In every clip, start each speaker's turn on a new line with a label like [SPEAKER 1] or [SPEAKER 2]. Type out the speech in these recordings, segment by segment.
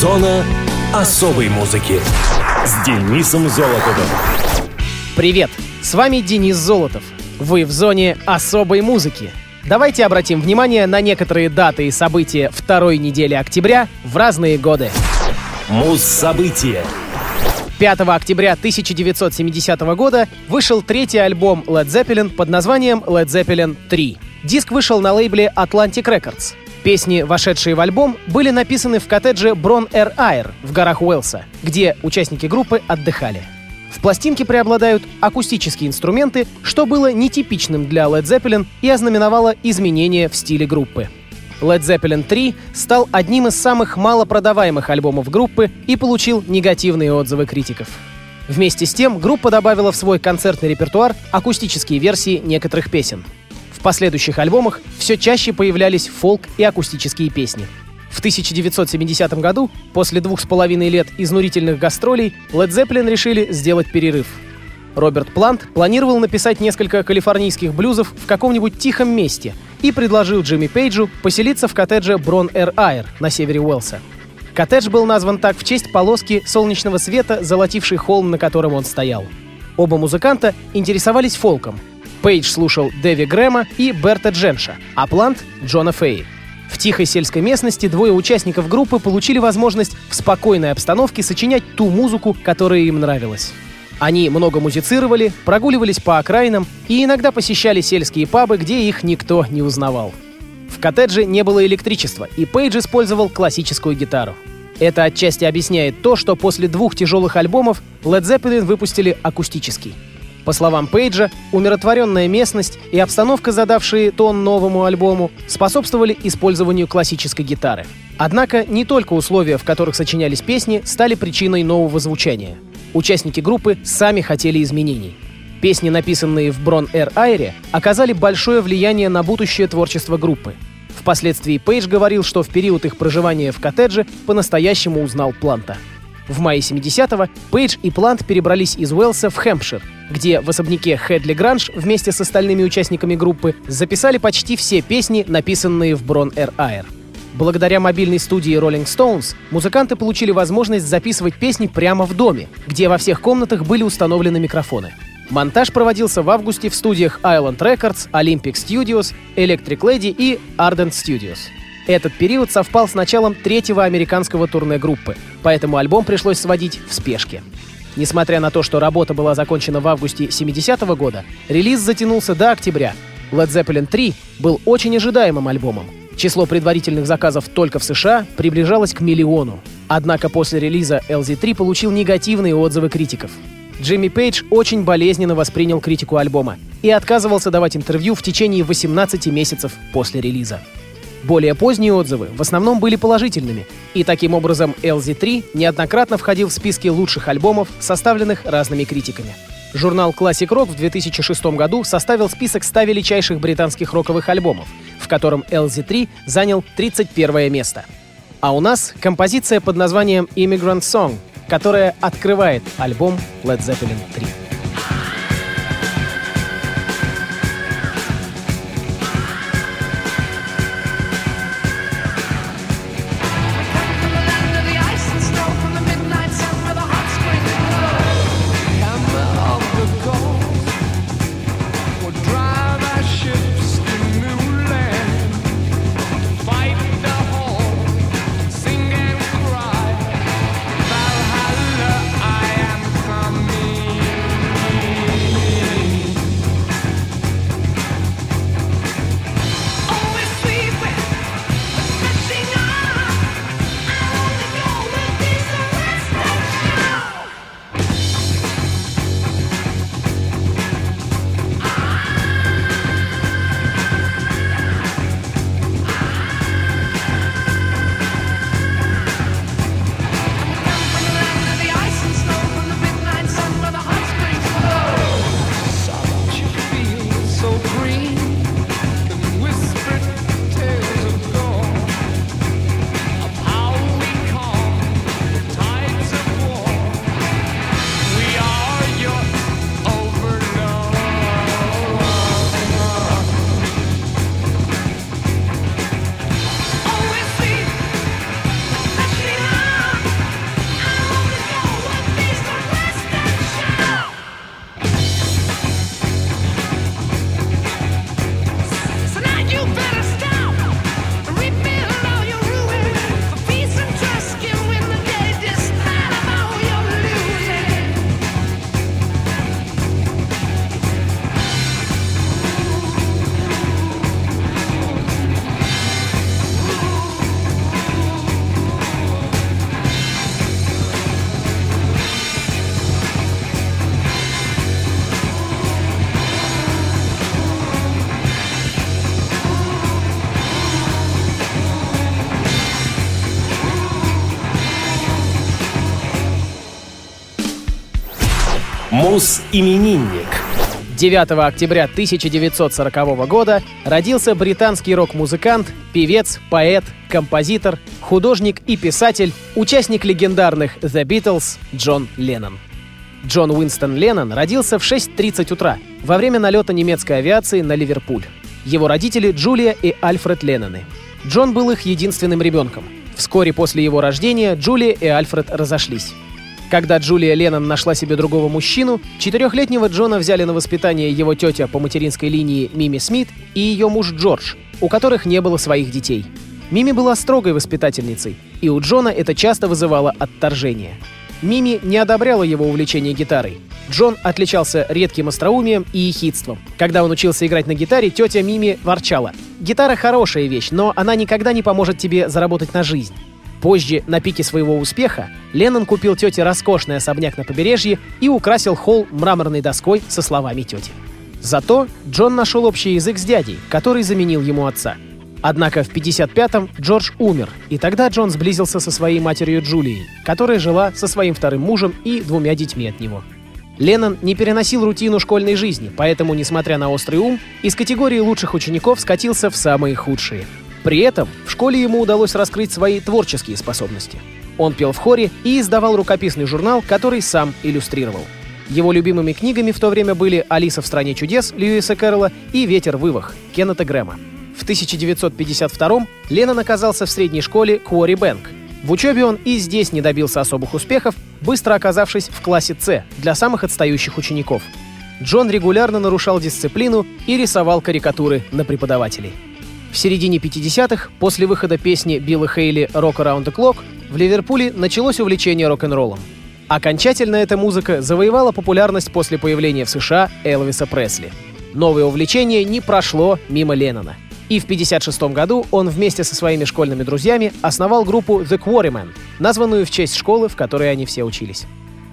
[SPEAKER 1] Зона особой музыки с Денисом Золотовым.
[SPEAKER 2] Привет, с вами Денис Золотов. Вы в зоне особой музыки. Давайте обратим внимание на некоторые даты и события второй недели октября в разные годы.
[SPEAKER 1] Муз-события.
[SPEAKER 2] 5 октября 1970 года вышел третий альбом Led Zeppelin под названием Led Zeppelin 3. Диск вышел на лейбле Atlantic Records. Песни, вошедшие в альбом, были написаны в коттедже Брон Эр Айр в горах Уэлса, где участники группы отдыхали. В пластинке преобладают акустические инструменты, что было нетипичным для Led Zeppelin и ознаменовало изменения в стиле группы. Led Zeppelin 3 стал одним из самых малопродаваемых альбомов группы и получил негативные отзывы критиков. Вместе с тем, группа добавила в свой концертный репертуар акустические версии некоторых песен. В последующих альбомах все чаще появлялись фолк и акустические песни. В 1970 году, после двух с половиной лет изнурительных гастролей, Led Zeppelin решили сделать перерыв — Роберт Плант планировал написать несколько калифорнийских блюзов в каком-нибудь тихом месте и предложил Джимми Пейджу поселиться в коттедже Брон Эр Айр на севере Уэлса. Коттедж был назван так в честь полоски солнечного света, золотившей холм, на котором он стоял. Оба музыканта интересовались фолком. Пейдж слушал Дэви Грэма и Берта Дженша, а Плант — Джона Фей. В тихой сельской местности двое участников группы получили возможность в спокойной обстановке сочинять ту музыку, которая им нравилась. Они много музицировали, прогуливались по окраинам и иногда посещали сельские пабы, где их никто не узнавал. В коттедже не было электричества, и Пейдж использовал классическую гитару. Это отчасти объясняет то, что после двух тяжелых альбомов Led Zeppelin выпустили акустический. По словам Пейджа, умиротворенная местность и обстановка, задавшие тон новому альбому, способствовали использованию классической гитары. Однако не только условия, в которых сочинялись песни, стали причиной нового звучания — Участники группы сами хотели изменений. Песни, написанные в Брон Эр Айре, оказали большое влияние на будущее творчество группы. Впоследствии Пейдж говорил, что в период их проживания в коттедже по-настоящему узнал Планта. В мае 70-го Пейдж и Плант перебрались из Уэлса в Хэмпшир, где в особняке Хедли Гранж вместе с остальными участниками группы записали почти все песни, написанные в Брон Эр Айр. Благодаря мобильной студии Rolling Stones музыканты получили возможность записывать песни прямо в доме, где во всех комнатах были установлены микрофоны. Монтаж проводился в августе в студиях Island Records, Olympic Studios, Electric Lady и Ardent Studios. Этот период совпал с началом третьего американского турне группы, поэтому альбом пришлось сводить в спешке. Несмотря на то, что работа была закончена в августе 70 -го года, релиз затянулся до октября. Led Zeppelin 3 был очень ожидаемым альбомом, Число предварительных заказов только в США приближалось к миллиону. Однако после релиза LZ3 получил негативные отзывы критиков. Джимми Пейдж очень болезненно воспринял критику альбома и отказывался давать интервью в течение 18 месяцев после релиза. Более поздние отзывы в основном были положительными, и таким образом LZ3 неоднократно входил в списки лучших альбомов, составленных разными критиками. Журнал Classic Rock в 2006 году составил список 100 величайших британских роковых альбомов, в котором LZ3 занял 31 место. А у нас композиция под названием Immigrant Song, которая открывает альбом Led Zeppelin 3.
[SPEAKER 1] Мус-именинник.
[SPEAKER 2] 9 октября 1940 года родился британский рок-музыкант, певец, поэт, композитор, художник и писатель, участник легендарных The Beatles Джон Леннон. Джон Уинстон Леннон родился в 6.30 утра во время налета немецкой авиации на Ливерпуль. Его родители Джулия и Альфред Ленноны. Джон был их единственным ребенком. Вскоре после его рождения Джулия и Альфред разошлись. Когда Джулия Леннон нашла себе другого мужчину, четырехлетнего Джона взяли на воспитание его тетя по материнской линии Мими Смит и ее муж Джордж, у которых не было своих детей. Мими была строгой воспитательницей, и у Джона это часто вызывало отторжение. Мими не одобряла его увлечение гитарой. Джон отличался редким остроумием и ехидством. Когда он учился играть на гитаре, тетя Мими ворчала. «Гитара хорошая вещь, но она никогда не поможет тебе заработать на жизнь». Позже, на пике своего успеха, Леннон купил тете роскошный особняк на побережье и украсил холл мраморной доской со словами тети. Зато Джон нашел общий язык с дядей, который заменил ему отца. Однако в 55-м Джордж умер, и тогда Джон сблизился со своей матерью Джулией, которая жила со своим вторым мужем и двумя детьми от него. Леннон не переносил рутину школьной жизни, поэтому, несмотря на острый ум, из категории лучших учеников скатился в самые худшие – при этом в школе ему удалось раскрыть свои творческие способности. Он пел в хоре и издавал рукописный журнал, который сам иллюстрировал. Его любимыми книгами в то время были «Алиса в стране чудес» Льюиса Кэрролла и «Ветер вывах» Кеннета Грэма. В 1952 Леннон оказался в средней школе Куори Бэнк. В учебе он и здесь не добился особых успехов, быстро оказавшись в классе С для самых отстающих учеников. Джон регулярно нарушал дисциплину и рисовал карикатуры на преподавателей. В середине 50-х, после выхода песни Билла Хейли «Rock Around the Clock», в Ливерпуле началось увлечение рок-н-роллом. Окончательно эта музыка завоевала популярность после появления в США Элвиса Пресли. Новое увлечение не прошло мимо Леннона. И в 1956 году он вместе со своими школьными друзьями основал группу The Quarrymen, названную в честь школы, в которой они все учились.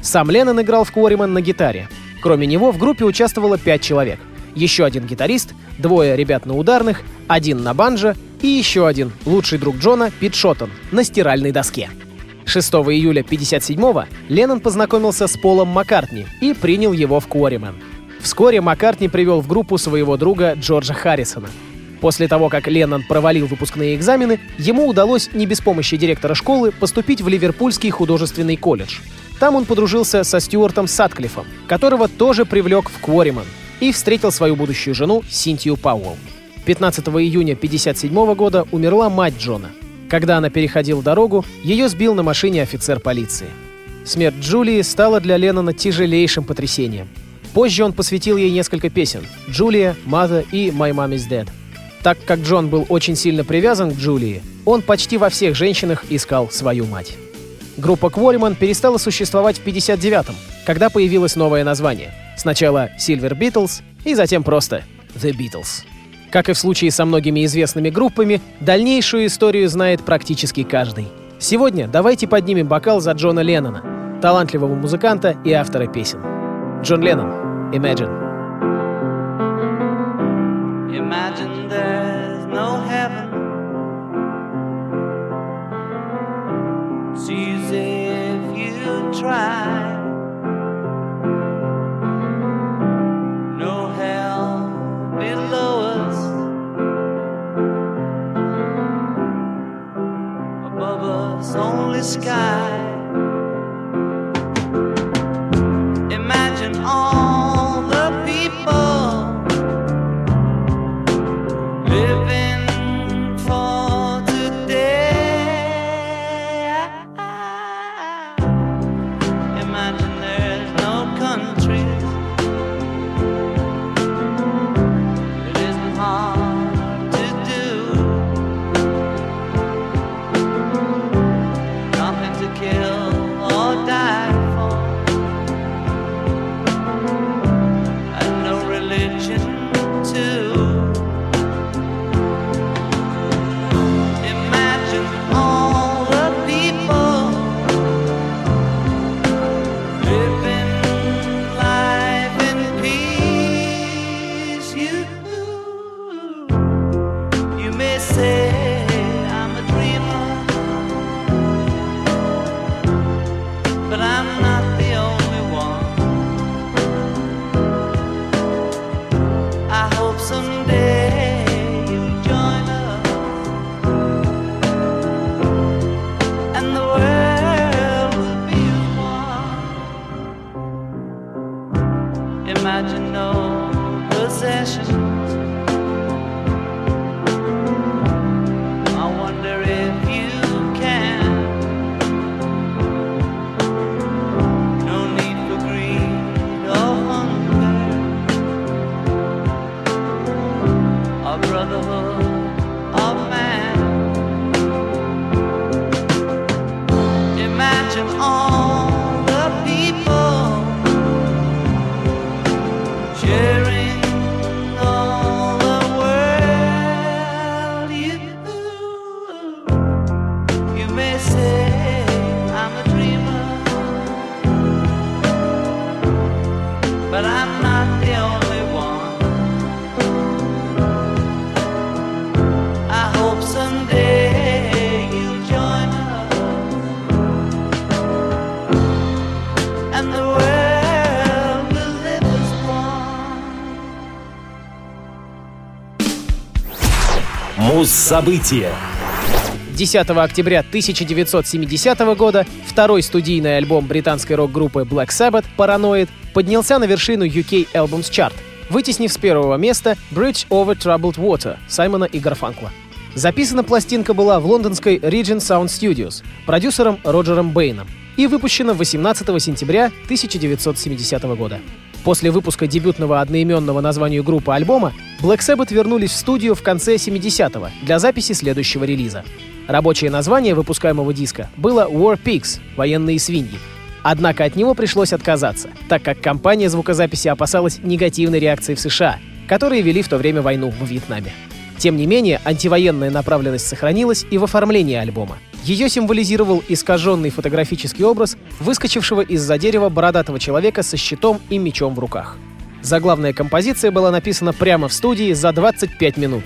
[SPEAKER 2] Сам Леннон играл в Quarrymen на гитаре. Кроме него в группе участвовало пять человек — еще один гитарист, двое ребят на ударных, один на банджо и еще один, лучший друг Джона, Пит Шоттон, на стиральной доске. 6 июля 1957-го Леннон познакомился с Полом Маккартни и принял его в Quarrymen. Вскоре Маккартни привел в группу своего друга Джорджа Харрисона. После того, как Леннон провалил выпускные экзамены, ему удалось не без помощи директора школы поступить в Ливерпульский художественный колледж. Там он подружился со Стюартом Сатклифом, которого тоже привлек в Quarrymen — и встретил свою будущую жену Синтию Пауэлл. 15 июня 1957 года умерла мать Джона. Когда она переходила дорогу, ее сбил на машине офицер полиции. Смерть Джулии стала для Леннона тяжелейшим потрясением. Позже он посвятил ей несколько песен «Джулия», «Mother» и «My Mom is Dead». Так как Джон был очень сильно привязан к Джулии, он почти во всех женщинах искал свою мать. Группа Quarrymen перестала существовать в 59-м, когда появилось новое название — Сначала Silver Beatles и затем просто The Beatles. Как и в случае со многими известными группами, дальнейшую историю знает практически каждый. Сегодня давайте поднимем бокал за Джона Леннона, талантливого музыканта и автора песен. Джон Леннон, Imagine. Imagine try. No hell below us, above us only sky.
[SPEAKER 1] События.
[SPEAKER 2] 10 октября 1970 года второй студийный альбом британской рок-группы Black Sabbath «Paranoid» поднялся на вершину UK Albums Chart, вытеснив с первого места «Bridge Over Troubled Water» Саймона и Гарфанкла. Записана пластинка была в лондонской Regent Sound Studios продюсером Роджером Бэйном и выпущена 18 сентября 1970 года. После выпуска дебютного одноименного названию группы альбома Black Sabbath вернулись в студию в конце 70-го для записи следующего релиза. Рабочее название выпускаемого диска было War Pigs — «Военные свиньи». Однако от него пришлось отказаться, так как компания звукозаписи опасалась негативной реакции в США, которые вели в то время войну в Вьетнаме. Тем не менее, антивоенная направленность сохранилась и в оформлении альбома. Ее символизировал искаженный фотографический образ выскочившего из-за дерева бородатого человека со щитом и мечом в руках. Заглавная композиция была написана прямо в студии за 25 минут.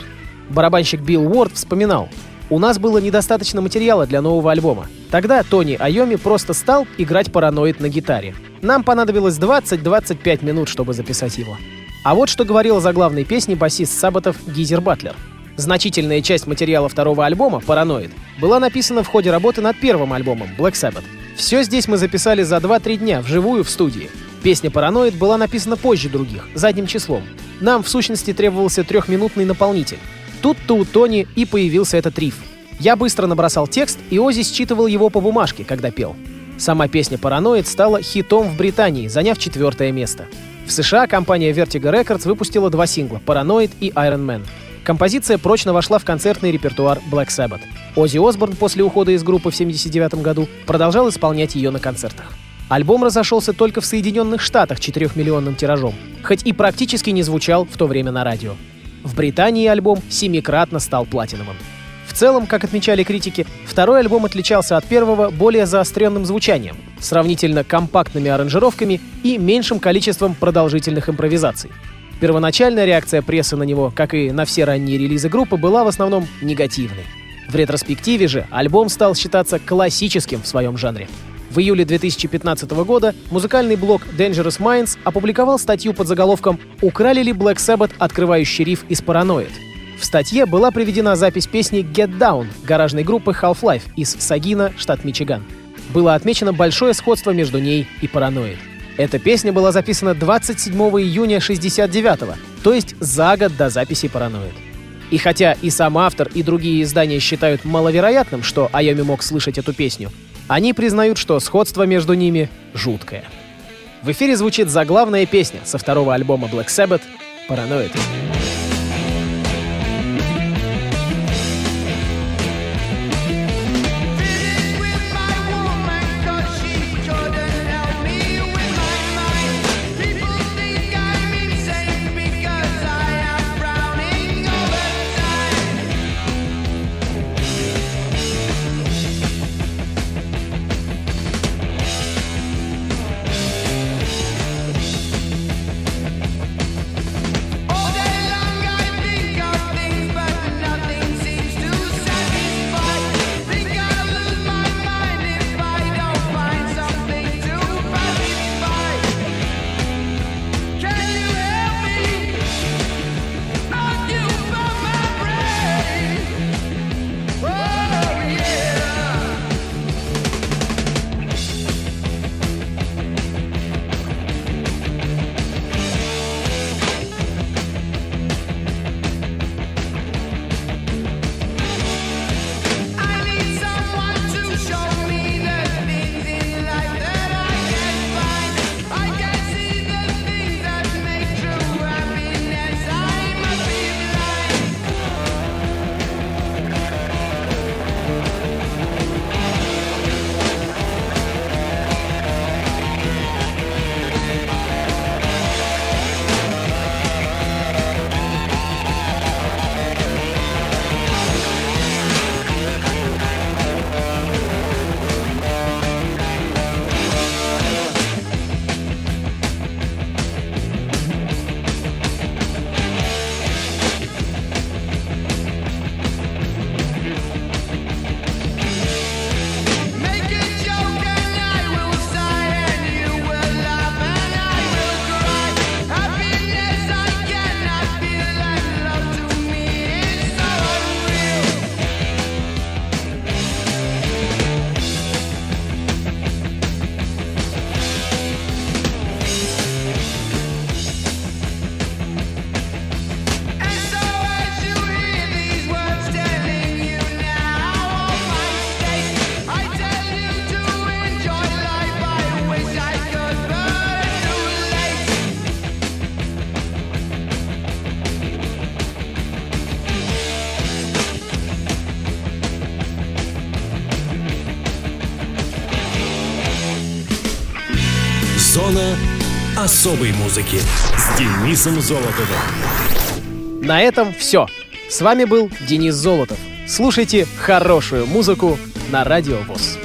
[SPEAKER 2] Барабанщик Билл Уорд вспоминал, «У нас было недостаточно материала для нового альбома. Тогда Тони Айоми просто стал играть параноид на гитаре. Нам понадобилось 20-25 минут, чтобы записать его». А вот что говорил о заглавной песне басист Сабатов Гизер Батлер – Значительная часть материала второго альбома «Параноид» была написана в ходе работы над первым альбомом «Black Sabbath». Все здесь мы записали за 2-3 дня, вживую в студии. Песня «Параноид» была написана позже других, задним числом. Нам, в сущности, требовался трехминутный наполнитель. Тут-то у Тони и появился этот риф. Я быстро набросал текст, и Ози считывал его по бумажке, когда пел. Сама песня «Параноид» стала хитом в Британии, заняв четвертое место. В США компания Vertigo Records выпустила два сингла «Параноид» и «Iron Man». Композиция прочно вошла в концертный репертуар Black Sabbath. Оззи Осборн после ухода из группы в 1979 году продолжал исполнять ее на концертах. Альбом разошелся только в Соединенных Штатах 4-миллионным тиражом, хоть и практически не звучал в то время на радио. В Британии альбом семикратно стал платиновым. В целом, как отмечали критики, второй альбом отличался от первого более заостренным звучанием, сравнительно компактными аранжировками и меньшим количеством продолжительных импровизаций. Первоначальная реакция прессы на него, как и на все ранние релизы группы, была в основном негативной. В ретроспективе же альбом стал считаться классическим в своем жанре. В июле 2015 года музыкальный блог Dangerous Minds опубликовал статью под заголовком «Украли ли Black Sabbath открывающий риф из Paranoid?». В статье была приведена запись песни «Get Down» гаражной группы Half-Life из Сагина, штат Мичиган. Было отмечено большое сходство между ней и Paranoid. Эта песня была записана 27 июня 69-го, то есть за год до записи «Параноид». И хотя и сам автор, и другие издания считают маловероятным, что Айоми мог слышать эту песню, они признают, что сходство между ними жуткое. В эфире звучит заглавная песня со второго альбома Black Sabbath «Параноид».
[SPEAKER 1] Зона особой музыки с Денисом Золотовым.
[SPEAKER 2] На этом все. С вами был Денис Золотов. Слушайте хорошую музыку на Радио ВОЗ.